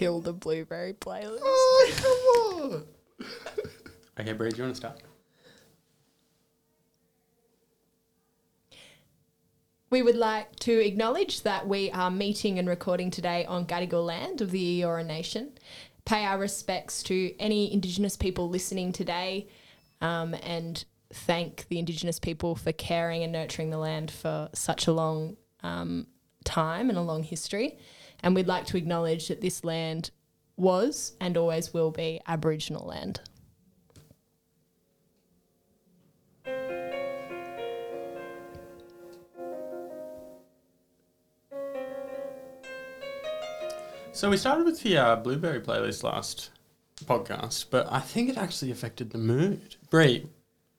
Kill the blueberry playlist. Oh, come on. Okay, Bree, do you want to start? We would like to acknowledge that we are meeting and recording today on Gadigal land of the Eora Nation. Pay our respects to any Indigenous people listening today um, and thank the Indigenous people for caring and nurturing the land for such a long um, time and a long history. And we'd like to acknowledge that this land was and always will be Aboriginal land. So we started with the uh, blueberry playlist last podcast, but I think it actually affected the mood. Bree,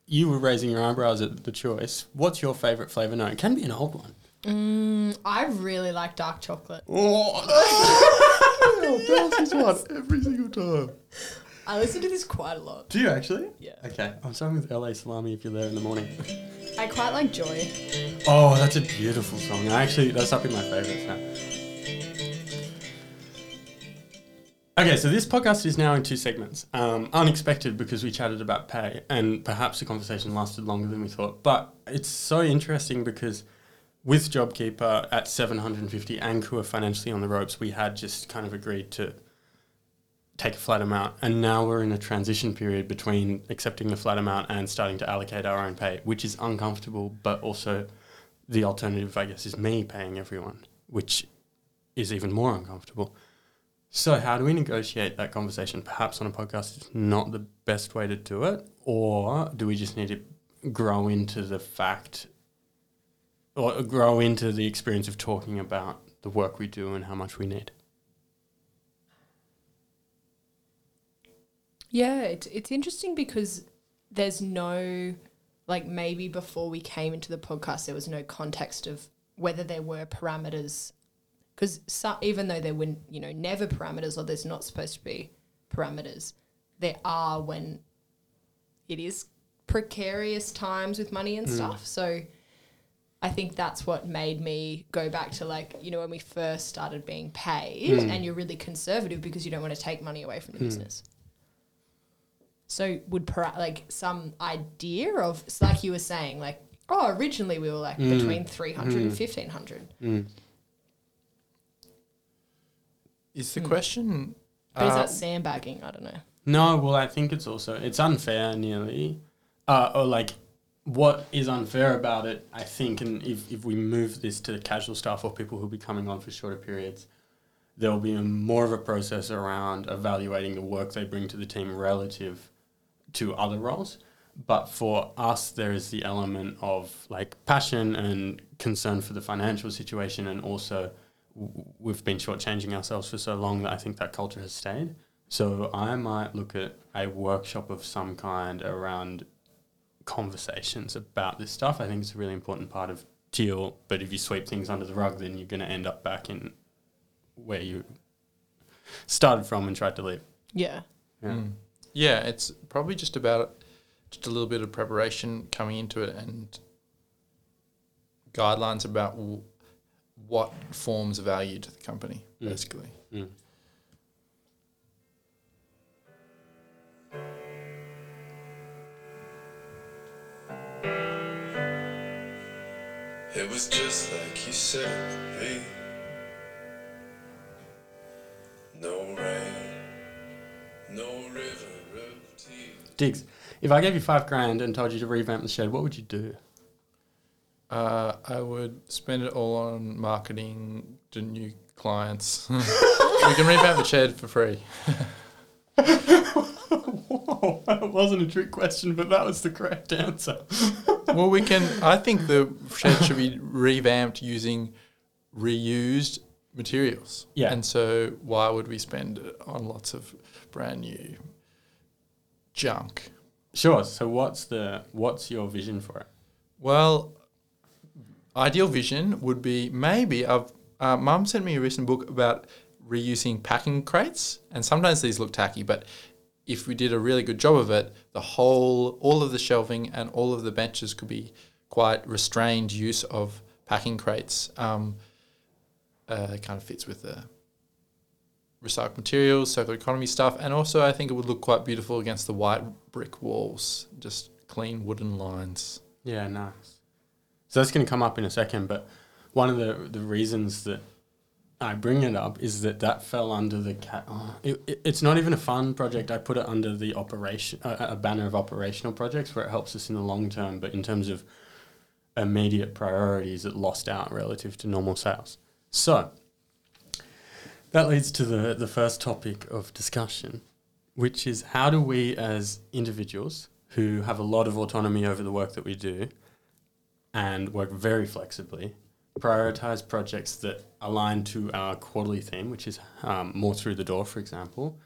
you were raising your eyebrows at the choice. What's your favourite flavour? No, it can be an old one. I really like dark chocolate. Oh, Oh, bounces one every single time. I listen to this quite a lot. do you actually? Yeah. Okay, I'm starting with LA Salami if you're there in the morning. I quite like Joy. Oh, that's a beautiful song. I actually, that's up in my favourites now. Okay, so this podcast is now in two segments. Um, unexpected because we chatted about pay, and perhaps the conversation lasted longer than we thought. But it's so interesting because with JobKeeper at 750 and who are financially on the ropes, we had just kind of agreed to take a flat amount, and now we're in a transition period between accepting the flat amount and starting to allocate our own pay, which is uncomfortable, but also the alternative, I guess, is me paying everyone, which is even more uncomfortable. So, how do we negotiate that conversation? Perhaps on a podcast is not the best way to do it, or do we just need to grow into the fact or grow into the experience of talking about the work we do and how much we need? Yeah, it's it's interesting because there's no like maybe before we came into the podcast there was no context of whether there were parameters because so, even though there were you know never parameters or there's not supposed to be parameters, there are when it is precarious times with money and mm. stuff. So I think that's what made me go back to like, you know, when we first started being paid hmm. and you're really conservative because you don't want to take money away from the hmm. business. So would para- like some idea of it's like you were saying, like, oh, originally we were like hmm. between 300 and 1500. Is the question? But is uh, that sandbagging? I don't know. No, well, I think it's also it's unfair, nearly, uh, or like what is unfair about it. I think, and if if we move this to casual staff or people who'll be coming on for shorter periods, there will be a, more of a process around evaluating the work they bring to the team relative to other roles. But for us, there is the element of like passion and concern for the financial situation, and also we've been shortchanging ourselves for so long that I think that culture has stayed. So I might look at a workshop of some kind around conversations about this stuff. I think it's a really important part of deal. But if you sweep things under the rug, then you're going to end up back in where you started from and tried to leave. Yeah. Yeah. Mm. Yeah, it's probably just about just a little bit of preparation coming into it and guidelines about w- what forms value to the company, Mm. basically. Mm. It was just like you said, hey. No rain, no river of tears. Diggs, if I gave you five grand and told you to revamp the shed, what would you do? Uh, I would spend it all on marketing to new clients. we can revamp the shed for free. That wasn't a trick question, but that was the correct answer. well, we can. I think the shed should be revamped using reused materials. Yeah. And so, why would we spend it on lots of brand new junk? Sure. So what's the what's your vision for it? Well, ideal vision would be maybe I've uh, mum sent me a recent book about reusing packing crates, and sometimes these look tacky, but if we did a really good job of it, the whole, all of the shelving and all of the benches could be quite restrained use of packing crates um, uh, kind of fits with the recycled materials, circular economy stuff, and also I think it would look quite beautiful against the white brick walls, just clean wooden lines. Yeah, nice. So that's going to come up in a second, but one of the the reasons that I bring it up is that that fell under the cat. Oh, it, it, it's not even a fun project. I put it under the operation uh, a banner of operational projects where it helps us in the long term, but in terms of immediate priorities, it lost out relative to normal sales. So that leads to the the first topic of discussion, which is how do we as individuals who have a lot of autonomy over the work that we do and work very flexibly, prioritize projects that align to our quarterly theme, which is um, more through the door, for example,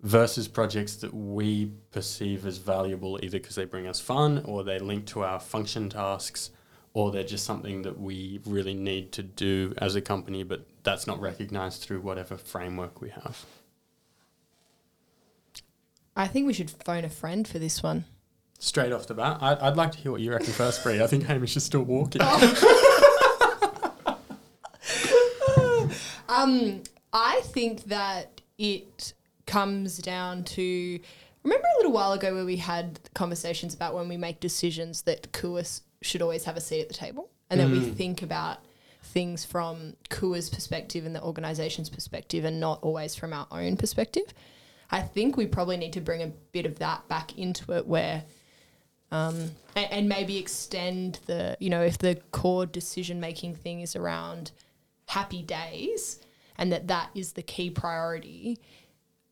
versus projects that we perceive as valuable either because they bring us fun or they link to our function tasks or they're just something that we really need to do as a company, but that's not recognized through whatever framework we have. I think we should phone a friend for this one. Straight off the bat, I'd, I'd like to hear what you reckon first, Bree. I think Hamish is still walking. Um, I think that it comes down to remember a little while ago where we had conversations about when we make decisions that KUAS should always have a seat at the table and that we think about things from KUA's perspective and the organization's perspective and not always from our own perspective. I think we probably need to bring a bit of that back into it where um, and, and maybe extend the, you know, if the core decision making thing is around happy days and that that is the key priority,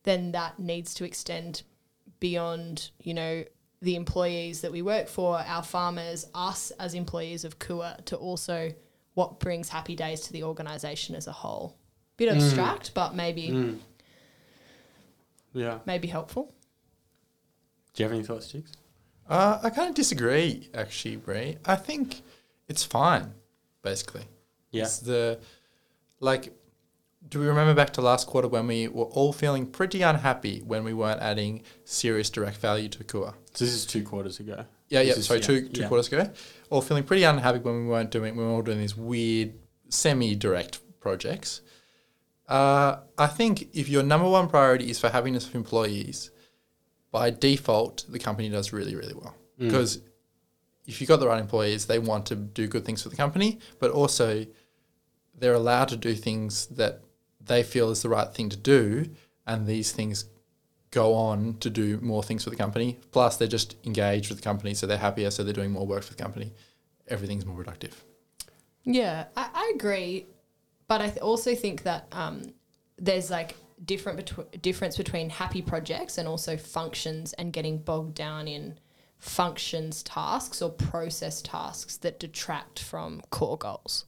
then that needs to extend beyond, you know, the employees that we work for, our farmers, us as employees of KUA to also what brings happy days to the organisation as a whole. Bit abstract, but maybe Mm. Yeah. maybe helpful. Do you have any thoughts, Diggs? Uh, I kind of disagree, actually, Bray. I think it's fine, basically. Yeah. It's the like. Do we remember back to last quarter when we were all feeling pretty unhappy when we weren't adding serious direct value to Kua? So this is two quarters ago. Yeah, This yeah. is- Sorry, yeah, two two quarters ago, all feeling pretty unhappy when we weren't doing we were all doing these weird semi-direct projects. Uh, I think if your number one priority is for happiness of employees, by default the company does really really well Mm. because if you've got the right employees, they want to do good things for the company, but also they're allowed to do things that they feel is the right thing to do, and these things go on to do more things for the company. Plus, they're just engaged with the company, so they're happier, so they're doing more work for the company. Everything's more productive. Yeah, I, I agree, but I th- also think that um, there's like different betw- difference between happy projects and also functions and getting bogged down in functions tasks or process tasks that detract from core goals.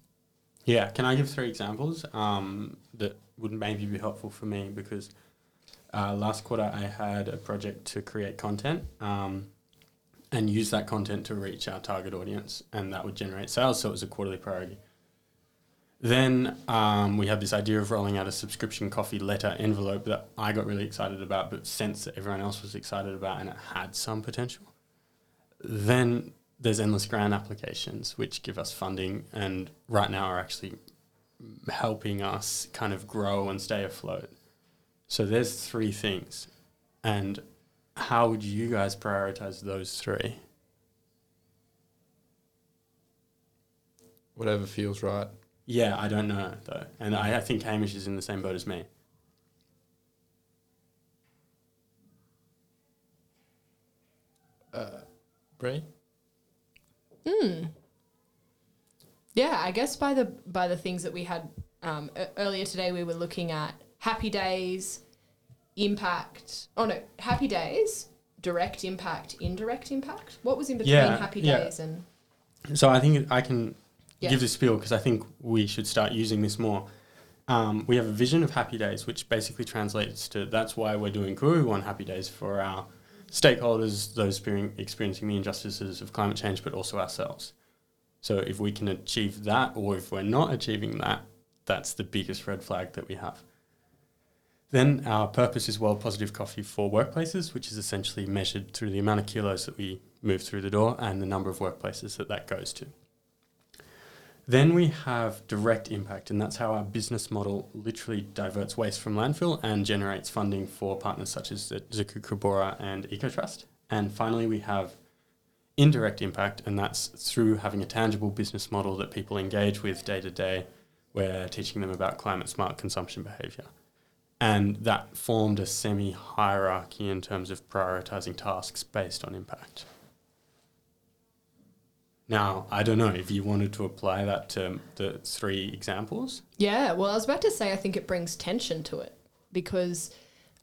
Yeah. Can I give three examples um, that would maybe be helpful for me? Because uh, last quarter I had a project to create content um, and use that content to reach our target audience, and that would generate sales. So it was a quarterly priority. Then um, we had this idea of rolling out a subscription coffee letter envelope that I got really excited about, but sensed that everyone else was excited about, and it had some potential. Then there's endless grant applications which give us funding and right now are actually helping us kind of grow and stay afloat. So there's three things. And how would you guys prioritize those three? Whatever feels right. Yeah, I don't know though. And I, I think Hamish is in the same boat as me. Uh, Bray? Hmm. Yeah, I guess by the by the things that we had um, earlier today, we were looking at happy days, impact. Oh no, happy days, direct impact, indirect impact. What was in between Yeah, happy yeah. days and So I think I can Yeah. give this spiel because I think we should start using this more. Um, we have a vision of happy days, which basically translates to that's why we're doing Kua. Want happy days for our stakeholders, those experiencing the injustices of climate change, but also ourselves. So if we can achieve that, or if we're not achieving that, that's the biggest red flag that we have. Then our purpose is World Positive Coffee for workplaces, which is essentially measured through the amount of kilos that we move through the door and the number of workplaces that that goes to. Then we have direct impact, and that's how our business model literally diverts waste from landfill and generates funding for partners such as Zakuku Bora and EcoTrust. And finally, we have indirect impact, and that's through having a tangible business model that people engage with day to day. We're teaching them about climate smart consumption behavior. And that formed a semi hierarchy in terms of prioritizing tasks based on impact. Now, I don't know if you wanted to apply that to the three examples. Yeah, well, I was about to say I think it brings tension to it because,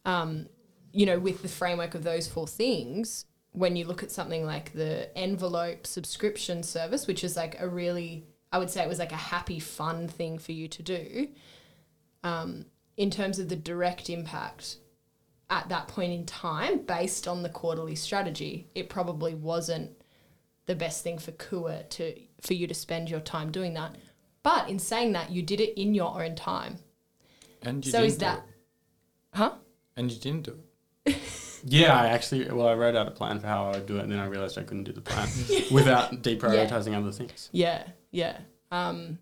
um, you know, with the framework of those four things, when you look at something like the envelope subscription service, which is like a really, I would say it was like a happy, fun thing for you to do, um, in terms of the direct impact at that point in time, based on the quarterly strategy, it probably wasn't the best thing for Kua to for you to spend your time doing that. But in saying that, you did it in your own time. And you so didn't is do that, it. huh? And you didn't do it. Yeah, I actually, well, I wrote out a plan for how I would do it, and then I realized I couldn't do the plan without deprioritizing other things. Yeah, yeah. Um,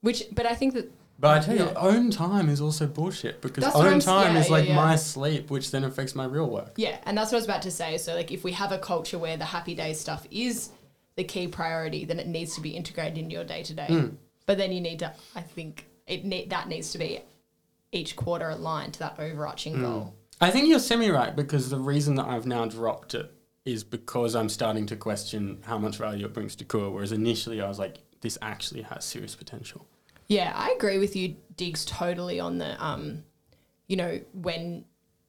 which, but I think that But I tell you, own time is also bullshit because That's own time yeah, is like yeah. my sleep, which then affects my real work. Yeah, and that's what I was about to say. So, like, if we have a culture where the happy day stuff is the key priority, then it needs to be integrated into your day to day. But then you need to, I think, it ne- that needs to be each quarter aligned to that overarching hmm. goal. I think you're semi right because the reason that I've now dropped it is because I'm starting to question how much value it brings to Kua, whereas initially I was like, this actually has serious potential. Yeah, I agree with you, Diggs, totally on the, um, you know, when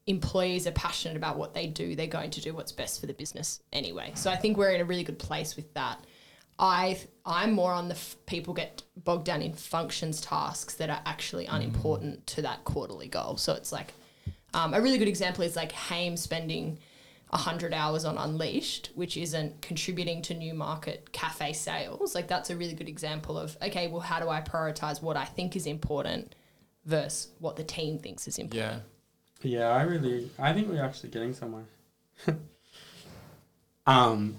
employees are passionate about what they do, they're going to do what's best for the business anyway. So I think we're in a really good place with that. I I'm more on the f- people get bogged down in functions tasks that are actually unimportant to that quarterly goal. So it's like um, a really good example is like Haim spending 100 hours on Unleashed, which isn't contributing to new market cafe sales. Like that's a really good example of, okay, well, how do I prioritize what I think is important versus what the team thinks is important? Yeah. Yeah, I really, I think we're actually getting somewhere. um,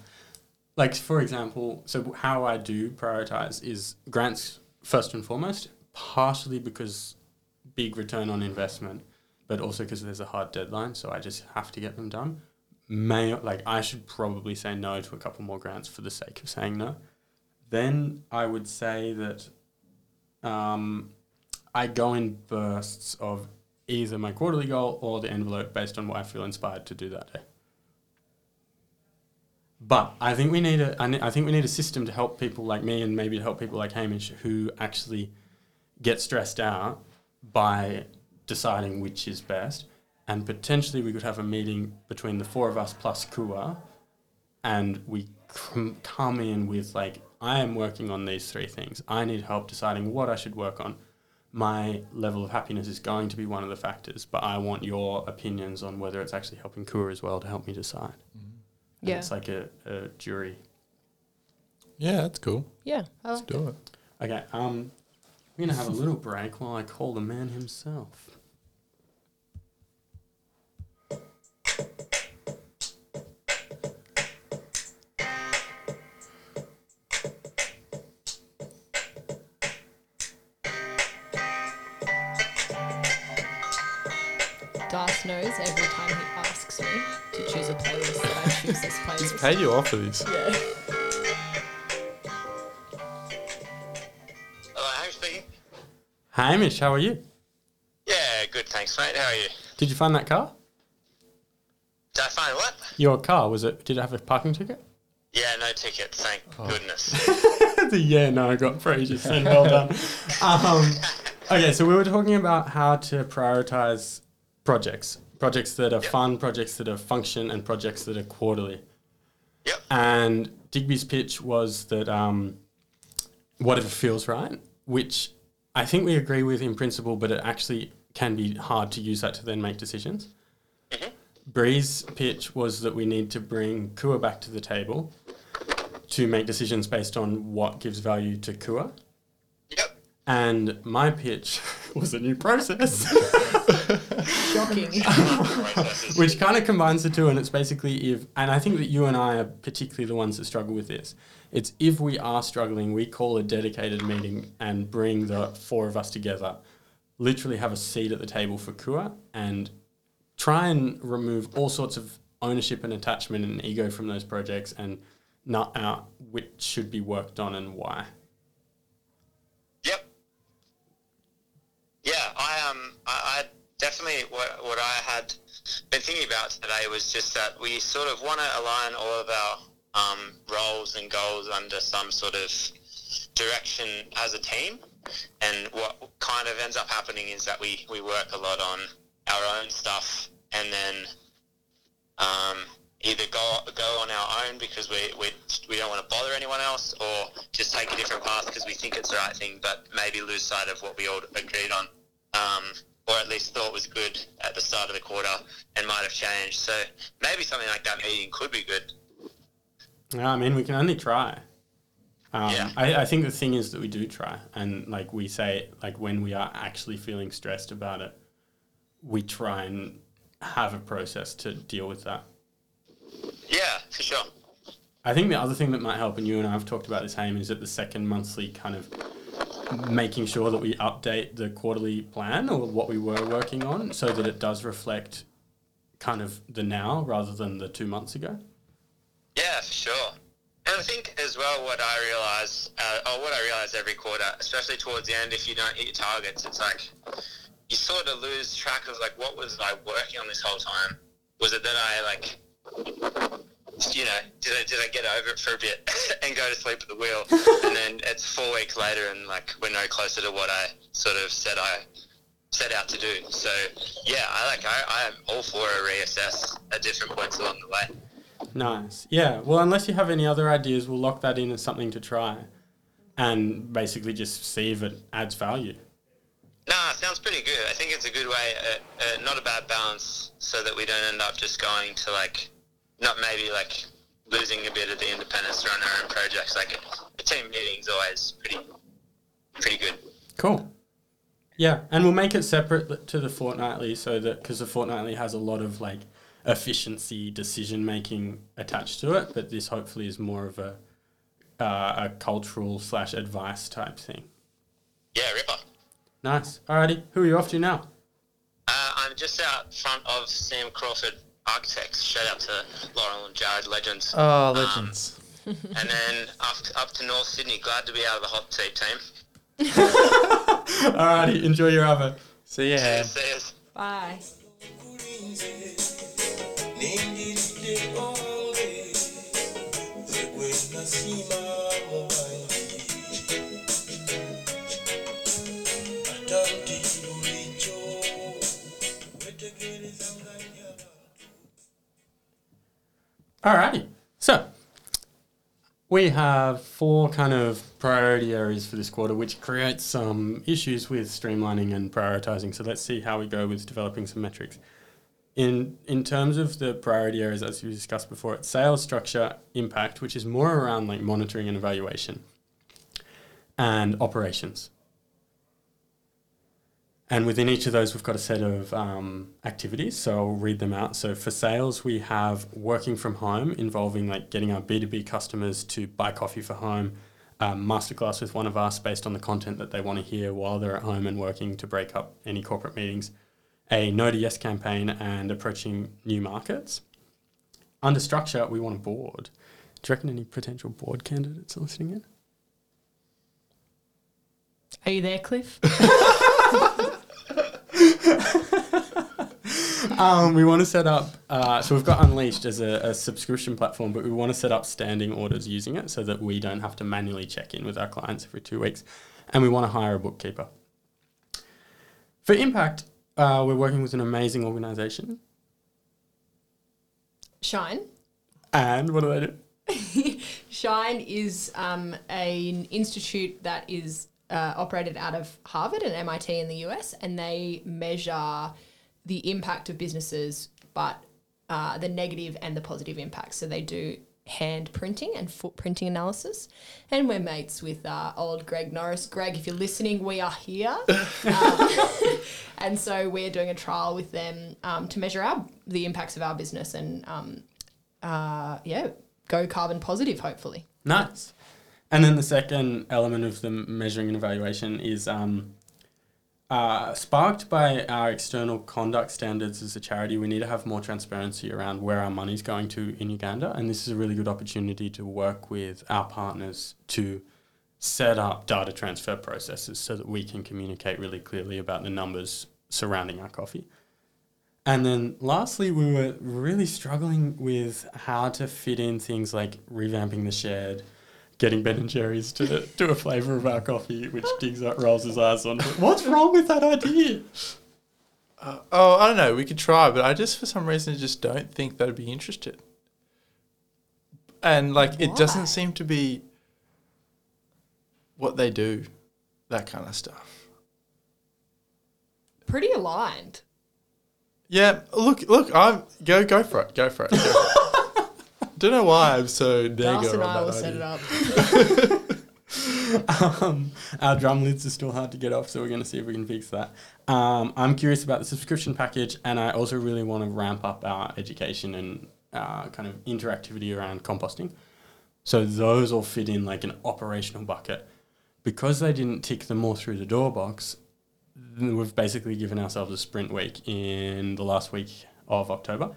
like for example, so how I do prioritize is grants first and foremost, partially because big return on investment, but also because there's a hard deadline, so I just have to get them done. May like I should probably say no to a couple more grants for the sake of saying no. Then I would say that um, I go in bursts of either my quarterly goal or the envelope based on what I feel inspired to do that day. But I think we need a I, think we need a system to help people like me and maybe to help people like Hamish who actually get stressed out by deciding which is best. And potentially we could have a meeting between the four of us plus Kua and we come in with like I am working on these three things. I need help deciding what I should work on. My level of happiness is going to be one of the factors, but I want your opinions on whether it's actually helping Kua as well to help me decide. And Yeah. It's like a, a jury. Yeah, that's cool. Yeah. I Let's like do it. Okay, um, we're gonna have a little break while I call the man himself. I choose this He's paid you off for this. Yeah. Hello, Hamish speaking. Hamish, how are you? Yeah, good, thanks, mate. How are you? Did you find that car? Did I find what? Your car was it? Did it have a parking ticket? Yeah, no ticket, thank goodness. the yeah, no, I got praise. You said well done. Um, okay, so we were talking about how to prioritize projects, projects that are Yep. fun, projects that are function, and projects that are quarterly. Yep. And Digby's pitch was that um, whatever feels right, which I think we agree with in principle, but it actually can be hard to use that to then make decisions. Bree's pitch was that we need to bring Kua back to the table to make decisions based on what gives value to Kua. Yep. And my pitch was a new process. Shocking. which kind of combines the two and it's basically if and i think that you and i are particularly the ones that struggle with this it's if we are struggling we call a dedicated meeting and bring the four of us together literally have a seat at the table for kua and try and remove all sorts of ownership and attachment and ego from those projects and nut out which should be worked on and why Yep. Yeah, I um, I, I definitely what what I had been thinking about today was just that we sort of want to align all of our um, roles and goals under some sort of direction as a team. And what kind of ends up happening is that we, we work a lot on our own stuff and then um, either go go on our own because we, we, we don't want to bother anyone else or just take a different path because we think it's the right thing but maybe lose sight of what we all agreed on um, or at least thought was good at the start of the quarter and might have changed. So maybe something like that meeting could be good. Yeah, I mean, we can only try. Um, Yeah. I, I think the thing is that we do try, and like we say, like when we are actually feeling stressed about it, we try and have a process to deal with that. Yeah, for sure. I think the other thing that might help, and you and I have talked about this, Haim, is that the second monthly kind of making sure that we update the quarterly plan or what we were working on so that it does reflect kind of the now rather than the two months ago. Yeah, for sure. And I think as well, what I realize, uh, or what I realize every quarter, especially towards the end, if you don't hit your targets, it's like you sort of lose track of like what was I working on this whole time? Was it that I like, you know, did I did I get over it for a bit and go to sleep at the wheel, and then it's four weeks later and like we're no closer to what I sort of said I set out to do. So yeah, I like I I am all for a reassess at different points along the way. Nice. Yeah. Well, unless you have any other ideas, we'll lock that in as something to try and basically just see if it adds value. Nah, sounds pretty good. I think it's a good way, uh, uh, not a bad balance, so that we don't end up just going to like, not maybe like losing a bit of the independence to run our own projects. Like a team meeting's always pretty, pretty good. Cool. Yeah, and we'll make it separate to the fortnightly so that because the fortnightly has a lot of like efficiency decision making attached to it, but this hopefully is more of a uh, a cultural slash advice type thing. Yeah, Ripper. Nice. Alrighty, who are you off to now? Uh, I'm just out front of Sam Crawford Architects. Shout out to Laurel and Jared, legends. Oh, um, legends. and then up to, up to North Sydney. Glad to be out of the hot seat team. Alrighty, enjoy your other. See ya. Ham. See yous. Bye. Alrighty. So we have four kind of priority areas for this quarter, which creates some issues with streamlining and prioritizing. So let's see how we go with developing some metrics. In in terms of the priority areas, as we discussed before, it's sales structure, impact, which is more around like monitoring and evaluation, and operations. And within each of those, we've got a set of um, activities. So I'll read them out. So for sales, we have working from home, involving like getting our B2B customers to buy coffee for home, um, masterclass with one of us based on the content that they want to hear while they're at home and working to break up any corporate meetings, a no to yes campaign, and approaching new markets. Under structure, we want a board. Do you reckon any potential board candidates are listening in? Are you there, Cliff? Um, we want to set up, uh, so we've got Unleashed as a, a subscription platform, but we want to set up standing orders using it so that we don't have to manually check in with our clients every two weeks. And we want to hire a bookkeeper. For Impact, uh, we're working with an amazing organization. Shine. And what do they do? Shine is um, an institute that is uh, operated out of Harvard and MIT in the US, and they measure the impact of businesses, but uh, the negative and the positive impact. So they do hand printing and footprinting analysis. And we're mates with uh, old Greg Norris. Greg, if you're listening, we are here. Um, and so we're doing a trial with them um, to measure our the impacts of our business and um, uh, yeah, go carbon positive. Hopefully, Nice. And then the second element of the measuring and evaluation is um, uh, sparked by our external conduct standards as a charity. We need to have more transparency around where our money's going to in Uganda, and this is a really good opportunity to work with our partners to set up data transfer processes so that we can communicate really clearly about the numbers surrounding our coffee. And then lastly, we were really struggling with how to fit in things like revamping the shed, getting Ben and Jerry's to do a flavour of our coffee, which Diggs up rolls his eyes on. What's wrong with that idea? Uh, oh, I don't know. We could try, but I just for some reason just don't think they'd be interested. And like, it doesn't seem to be what they do, that kind of stuff. pretty aligned. Yeah, look, look, I'm go go for it, go for it. Go for it. Don't know why I'm so negative and I will set it up. Um, our drum lids are still hard to get off, so we're going to see if we can fix that. Um, I'm curious about the subscription package, and I also really want to ramp up our education and uh, kind of interactivity around composting. So those all fit in like an operational bucket. Because they didn't tick them all through the door box, we've basically given ourselves a sprint week in the last week of October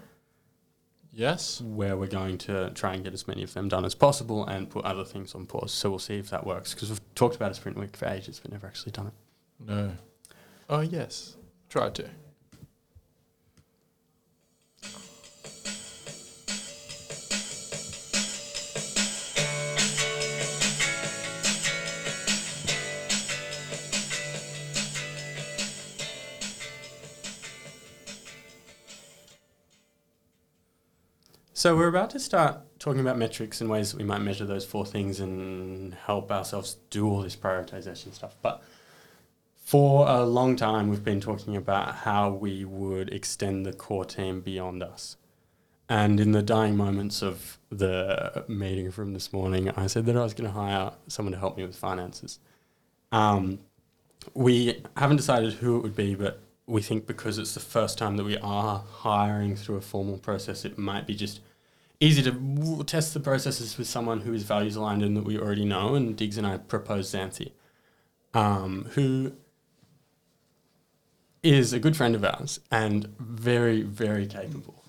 Yes. where we're going to try and get as many of them done as possible and put other things on pause. So we'll see if that works because we've talked about a sprint week for ages, but never actually done it. No. Oh yes. Try to. So we're about to start talking about metrics and ways that we might measure those four things and help ourselves do all this prioritization stuff. But for a long time, we've been talking about how we would extend the core team beyond us. And in the dying moments of the meeting from this morning, I said that I was going to hire someone to help me with finances. Um, we haven't decided who it would be, but we think because it's the first time that we are hiring through a formal process, it might be just easy to test the processes with someone who is values aligned and that we already know. And Diggs and I proposed Xanthi, um, who is a good friend of ours and very, very capable.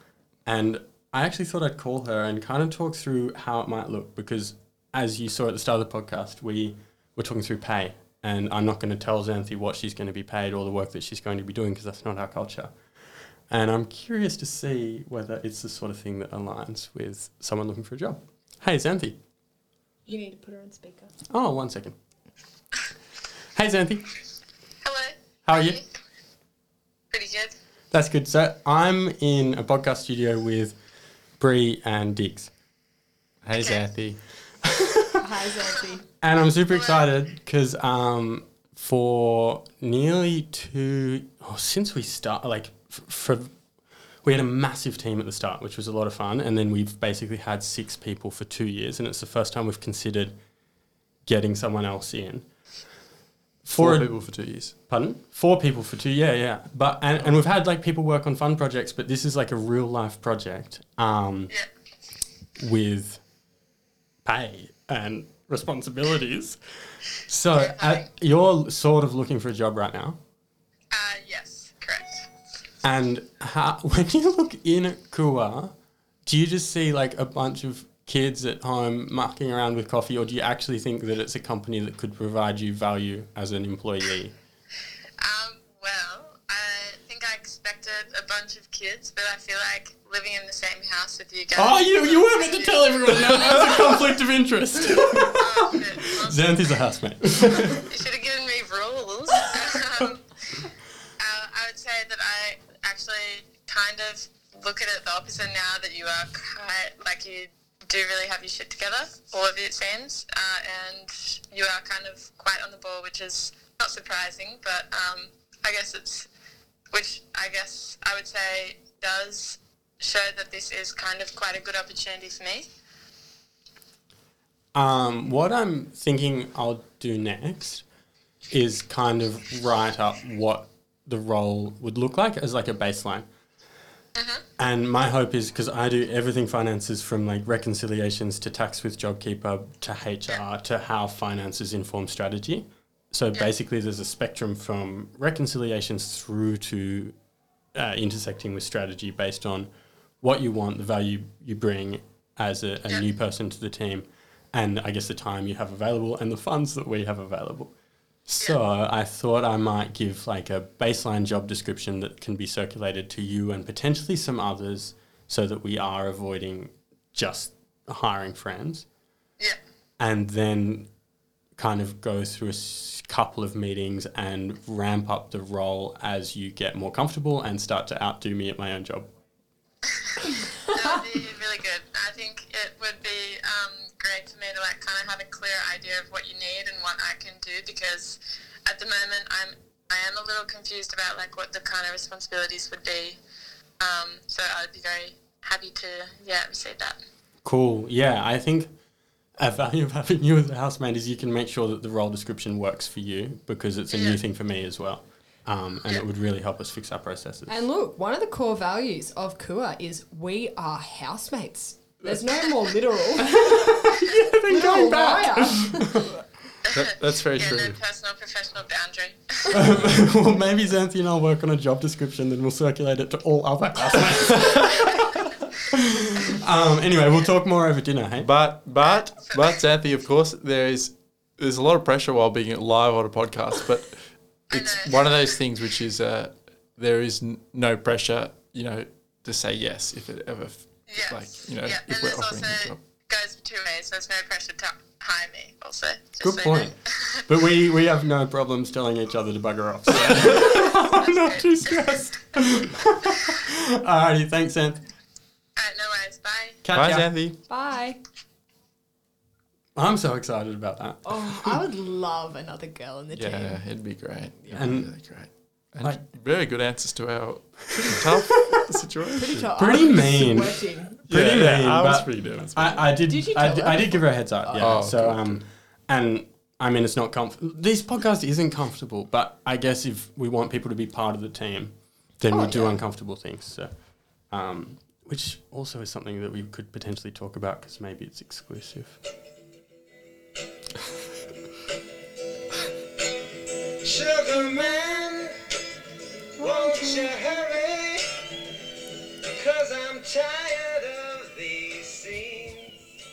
And I actually thought I'd call her and kind of talk through how it might look because, as you saw at the start of the podcast, we were talking through pay. And I'm not going to tell Xanthi what she's going to be paid or the work that she's going to be doing because that's not our culture. And I'm curious to see whether it's the sort of thing that aligns with someone looking for a job. Hey, Xanthi. You need to put her on speaker. Oh, one second. Hey, Xanthi. Hello. How are you? Pretty good. That's good. So I'm in a podcast studio with Bree and Diggs. Hey Okay. Xanthi. Hi, Zoe. And I'm super excited because um, for nearly two, oh, since we start, like f- for, we had a massive team at the start, which was a lot of fun, and then we've basically had six people for two years, and it's the first time we've considered getting someone else in. Four a- people for two years. Pardon? Four people for two. Yeah, yeah. But and, and we've had like people work on fun projects, but this is like a real life project um, Yeah. with pay and responsibilities. So uh, Terrifying. you're sort of looking for a job right now, Uh, yes, correct. And how, when you look in at Kua, do you just see like a bunch of kids at home mucking around with coffee, or do you actually think that it's a company that could provide you value as an employee? Um, well, I think I expected a bunch of kids, but I feel like living in the same house with you guys. Oh, you you were meant to tell everyone that that's a conflict of interest. Oh. Well, Xanthi's a housemate. you should have given me rules. um, uh, I would say that I actually kind of look at it the opposite now that you are quite, like you do really have your shit together, all of you it seems, uh, and you are kind of quite on the ball, which is not surprising, but um, I guess it's, which I guess I would say does show that this is kind of quite a good opportunity for me. Um, what I'm thinking I'll do next is kind of write up what the role would look like as like a baseline. And my hope is because I do everything finances from like reconciliations to tax with JobKeeper to HR to how finances inform strategy. So basically, there's a spectrum from reconciliations through to uh, intersecting with strategy based on what you want, the value you bring as a, a new person to the team, and I guess the time you have available and the funds that we have available. So I thought I might give like a baseline job description that can be circulated to you and potentially some others so that we are avoiding just hiring friends Yeah. and then kind of go through a couple of meetings and ramp up the role as you get more comfortable and start to outdo me at my own job. That would be really good. I think it would be great for me to like kind of have a clear idea of what you need and what I can do because at the moment I'm I am a little confused about like what the kind of responsibilities would be. Um, so I'd be very happy to yeah receive that. Cool. Yeah, I think a value of having you as a housemate is you can make sure that the role description works for you because it's a new thing for me as well. Um, and it would really help us fix our processes. And look, one of the core values of Kua is we are housemates. There's no more literal. then going back. That, that's very Yeah, true. no personal professional boundary. well, maybe Xanthi and I'll work on a job description, then we'll circulate it to all other housemates. um, anyway, we'll talk more over dinner, hey? But but but Xanthi, of course, there is there's a lot of pressure while being live on a podcast, but it's one of those things which is uh, there is n- no pressure, you know, to say yes if it ever f- Yes. like you know yeah, if and we're offering also a job. Goes two ways. So there's no pressure to hire me. Also, just Good so point. But we, we have no problems telling each other to bugger off. So I'm not too stressed. Alrighty, thanks, Xanth. Alright, no worries. Bye. Catch Bye, ya. Xanthi. Bye. I'm so excited about that. Oh, I would love another girl in the Yeah, team. it'd be great. It'd And- be really great. And Like- very good answers to our pretty tough situation. Pretty, tough. Pretty I was mean. Pretty yeah, mean, I was pretty nervous. I, I did. Did you I, did I did give her a heads up. Yeah. Oh, so good, um, and I mean it's not comfortable. This podcast isn't comfortable, but I guess if we want people to be part of the team, then we Oh, do yeah. uncomfortable things. So, um, which also is something that we could potentially talk about because maybe it's exclusive. Sugar man, won't you hurry? Cause I'm tired of these scenes.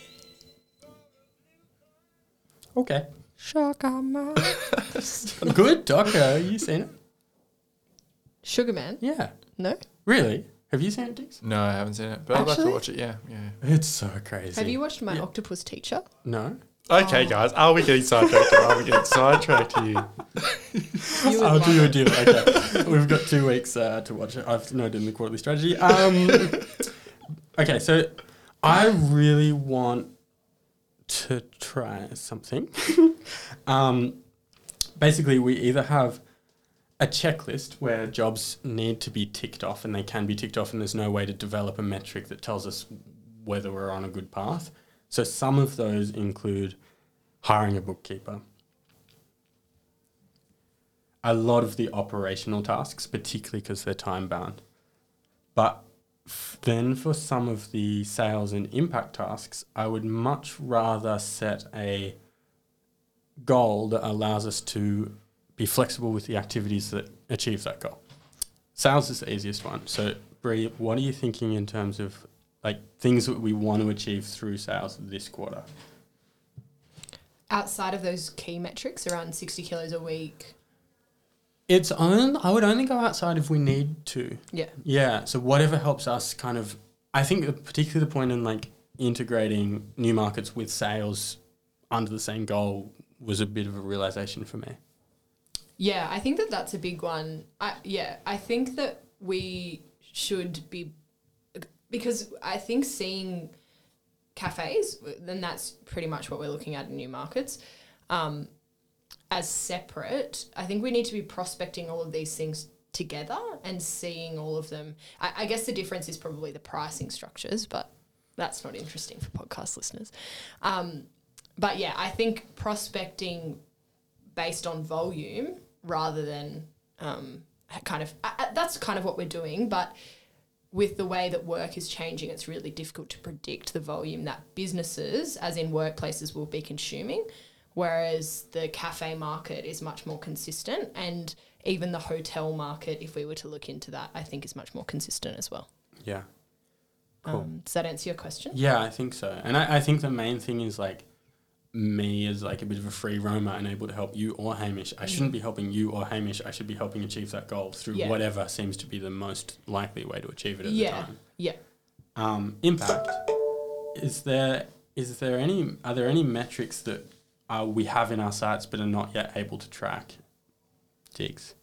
Okay. Sugar man. Good doco. You seen it? Sugar man? Yeah. No. Really? Have you seen it, Diggs? no, I haven't seen it, but I'd like to Actually? watch it. Yeah, yeah. It's so crazy. Have you watched My Yeah. Octopus Teacher? No. Okay, guys, are we getting sidetracked? or Are we getting sidetracked here? You I'll do a it. deal. Okay, we've got two weeks uh, to watch it. I've noted in the quarterly strategy. Um, okay, so I really want to try something. um, basically, we either have a checklist where jobs need to be ticked off, and they can be ticked off, and there's no way to develop a metric that tells us whether we're on a good path. So some of those include hiring a bookkeeper a lot of the operational tasks, particularly because they're time bound. But then for some of the sales and impact tasks, I would much rather set a goal that allows us to be flexible with the activities that achieve that goal. Sales is the easiest one. So, Bree, what are you thinking in terms of like things that we want to achieve through sales this quarter? Outside of those key metrics, around 60 kilos a week. It's on. I would only go outside if we need to. Yeah. Yeah. So whatever helps us kind of, I think particularly the point in like integrating new markets with sales under the same goal was a bit of a realization for me. Yeah, I think that that's a big one. I, yeah, I think that we should be because I think seeing cafes, then that's pretty much what we're looking at in new markets. Um, as separate, I think we need to be prospecting all of these things together and seeing all of them. I, I guess the difference is probably the pricing structures, but that's not interesting for podcast listeners. Um, but yeah, I think prospecting based on volume rather than um, kind of uh, that's kind of what we're doing, but with the way that work is changing, it's really difficult to predict the volume that businesses, as in workplaces, will be consuming. Whereas the cafe market is much more consistent, and even the hotel market, if we were to look into that, I think is much more consistent as well. Yeah. Cool. Um, does that answer your question? Yeah, I think so. And I, I think the main thing is like me as like a bit of a free roamer and able to help you or Hamish. I shouldn't be helping you or Hamish. I should be helping achieve that goal through Yeah. whatever seems to be the most likely way to achieve it at Yeah. the time. Yeah. Um, impact. Is there is there any are there any metrics that uh, we have in our sites but are not yet able to track? Jigs.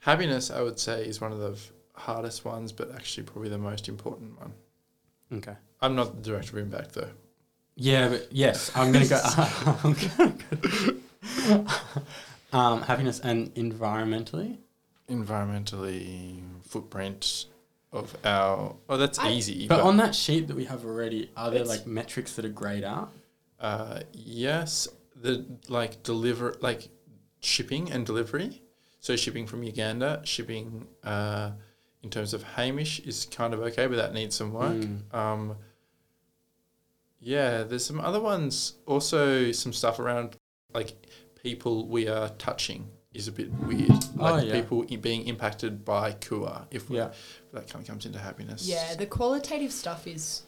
Happiness, I would say, is one of the f- hardest ones, but actually probably the most important one. Okay. I'm not the director of impact though. Yeah, but yes, I'm gonna go. I'm gonna go um, happiness and environmentally. Environmentally footprint of our. Oh, that's I- easy. But on that sheet that we have already, are there like metrics that are grayed out? Uh, yes, the like deliver like shipping and delivery. So shipping from Uganda, shipping uh, in terms of Hamish is kind of okay, but that needs some work. Mm. Um, yeah, there's some other ones. Also, some stuff around like people we are touching is a bit weird. Like Oh, yeah. people being impacted by Kua. If we, Yeah. that kind of comes into happiness. Yeah, the qualitative stuff is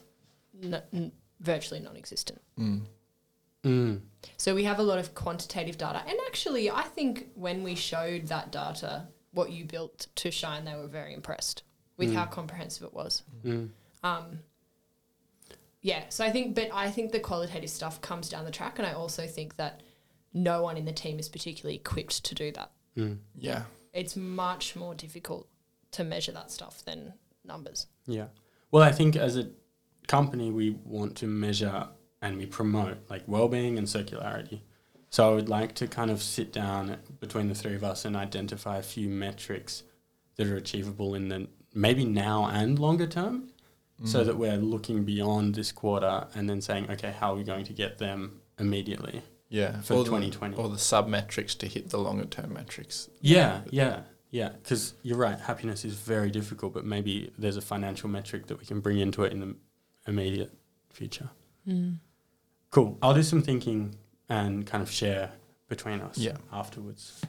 n- n- virtually non-existent. Mm. Mm. So we have a lot of quantitative data, and actually, I think when we showed that data, what you built to Shine, they were very impressed with how comprehensive it was. Mm. Um, yeah, so I think, but I think the qualitative stuff comes down the track, and I also think that no one in the team is particularly equipped to do that. Mm. Yeah. It's much more difficult to measure that stuff than numbers. Yeah. Well, I think as a company, we want to measure and we promote like well-being and circularity. So I would like to kind of sit down between the three of us and identify a few metrics that are achievable in the maybe now and longer term, so mm-hmm. that we're looking beyond this quarter and then saying, okay, how are we going to get them immediately? Yeah. For Or 2020. The, or the sub metrics to hit the longer term metrics. Yeah, yeah, yeah. Because you're right, happiness is very difficult, but maybe there's a financial metric that we can bring into it in the immediate future. Mm. Cool. I'll do some thinking and kind of share between us Yeah. afterwards.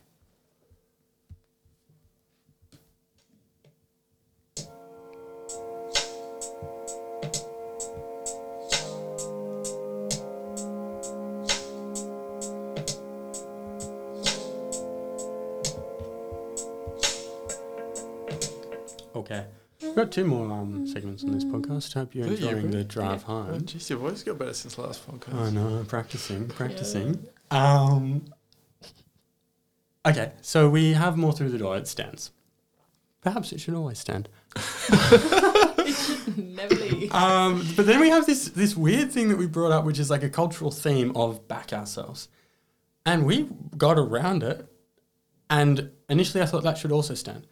Okay. We've got two more um, segments on this podcast. Hope you're Good, yeah, enjoying the drive Oh, home. geez, your voice got better since last podcast. I know, practicing, practicing. Um, okay, so we have more through the door. It stands. Perhaps it should always stand. It should never leave. Um, but then we have this this weird thing that we brought up, which is like a cultural theme of back ourselves, and we got around it. And initially, I thought that should also stand,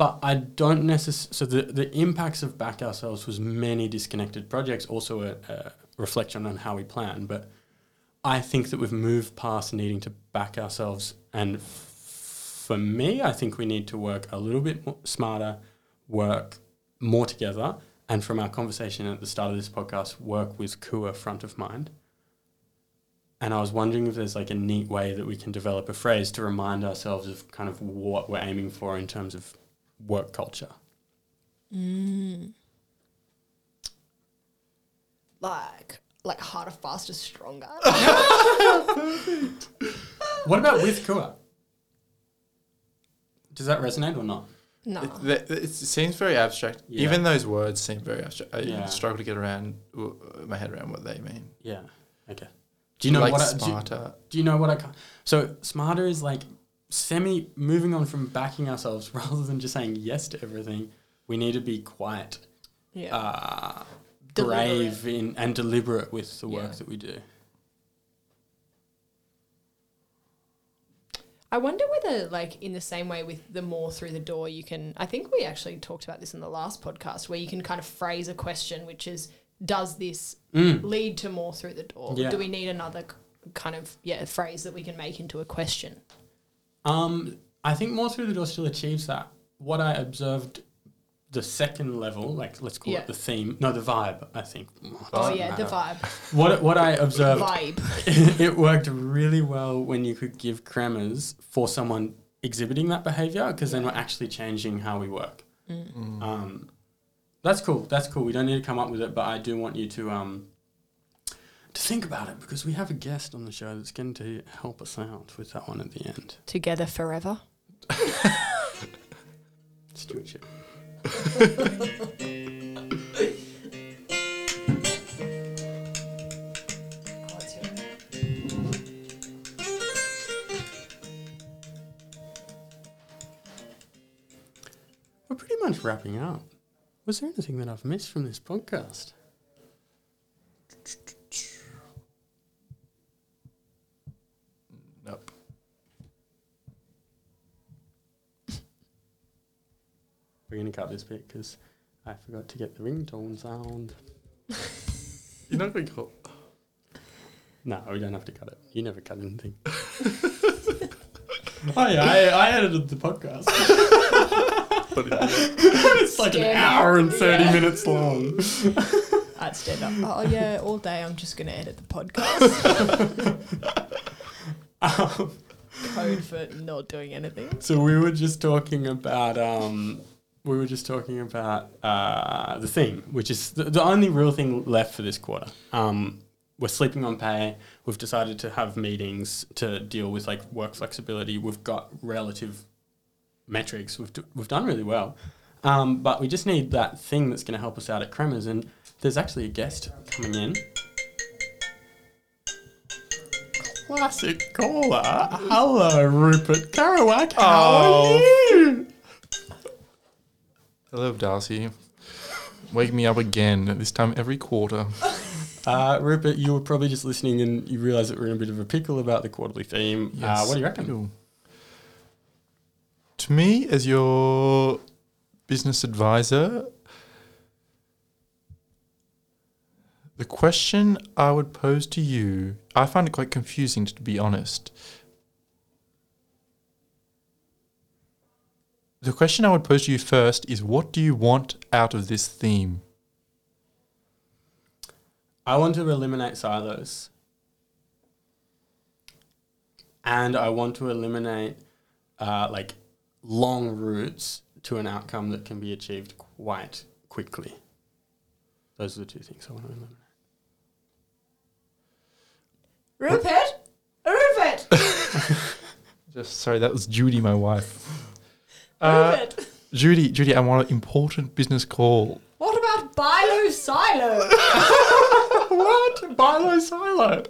but I don't necessarily. So the the impacts of back ourselves was many disconnected projects, also a, a reflection on how we plan. But I think that we've moved past needing to back ourselves, and f- for me, I think we need to work a little bit more smarter, work more together, and from our conversation at the start of this podcast, work with Kua front of mind. And I was wondering if there's like a neat way that we can develop a phrase to remind ourselves of kind of what we're aiming for in terms of work culture. Mm. Like, like harder, faster, stronger. What about with Kua? Does that resonate or not? no. It, that- it seems very abstract. Yeah. Even those words seem very abstract. I Yeah. struggle to get around my head around what they mean. Yeah. Okay. Do you know like what I, do, smarter? do you know what I so smarter is like semi moving on from backing ourselves rather than just saying yes to everything. We need to be quite yeah. uh, brave in, and deliberate with the work Yeah. that we do. I wonder whether, like, in the same way with the more through the door, you can. I think we actually talked about this in the last podcast, where you can kind of phrase a question, which is, "Does this Mm. lead to more through the door? Yeah. Do we need another kind of yeah phrase that we can make into a question? Um, I think more through the door still achieves that. What I observed, the second level, like let's call Yeah. it the theme, no, the vibe. I think. Oh doesn't yeah, the vibe, What what I observed, vibe. it worked really well when you could give cremors for someone exhibiting that behavior because then we're actually changing how we work. Mm. Um, that's cool. That's cool. We don't need to come up with it, but I do want you to um to think about it because we have a guest on the show that's going to help us out with that one at the end. Together forever. Stewardship. We're pretty much wrapping up. Was there anything that I've missed from this podcast? We're going to cut this bit because I forgot to get the ringtone sound. You're not going to call. No, we don't have to cut it. You never cut anything. oh yeah, I, I edited the podcast. it's like an Stand hour and thirty Yeah. minutes long. I'd stand up. Oh yeah, all day I'm just gonna edit the podcast. Um, Code for not doing anything. so we were just talking about um, we were just talking about uh, the thing, which is the, the only real thing left for this quarter. Um, we're sleeping on pay. We've decided to have meetings to deal with like work flexibility. We've got relative metrics. We've d- we've done really well, um, but we just need that thing that's going to help us out at Kremers. And there's actually a guest coming in. Classic caller. Hello, Rupert Kerouac. How Oh. Hello, Darcy. Wake me up again. This time every quarter. Uh, Rupert, you were probably just listening and you realised that we're in a bit of a pickle about the quarterly theme. Uh, what do you reckon? Cool. To me, as your business advisor, the question I would pose to you, I find it quite confusing to be honest. The question I would pose to you first is what do you want out of this theme? I want to eliminate silos. And I want to eliminate uh, like long routes to an outcome that can be achieved quite quickly. Those are the two things I want to eliminate. Rupert, Rupert, Just sorry, that was Judy, my wife. Uh, Rupert. Judy, Judy, I want an important business call. What about Bilo Silo? what? Bilo silo.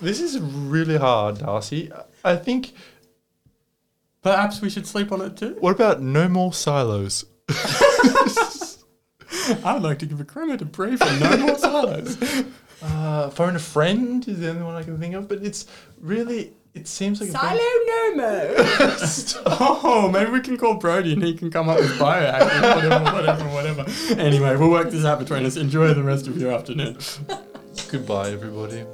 This is really hard, Darcy. I think. Perhaps we should sleep on it too. What about no more silos? I'd like to give a credit to Bree for no more silos. Uh, phone a friend is the only one I can think of, but it's really. It seems like a Silo very- Nomo. Oh, maybe we can call Brody and he can come up with biohacking, whatever, whatever, whatever. Anyway, we'll work this out between us. Enjoy the rest of your afternoon. Goodbye, everybody.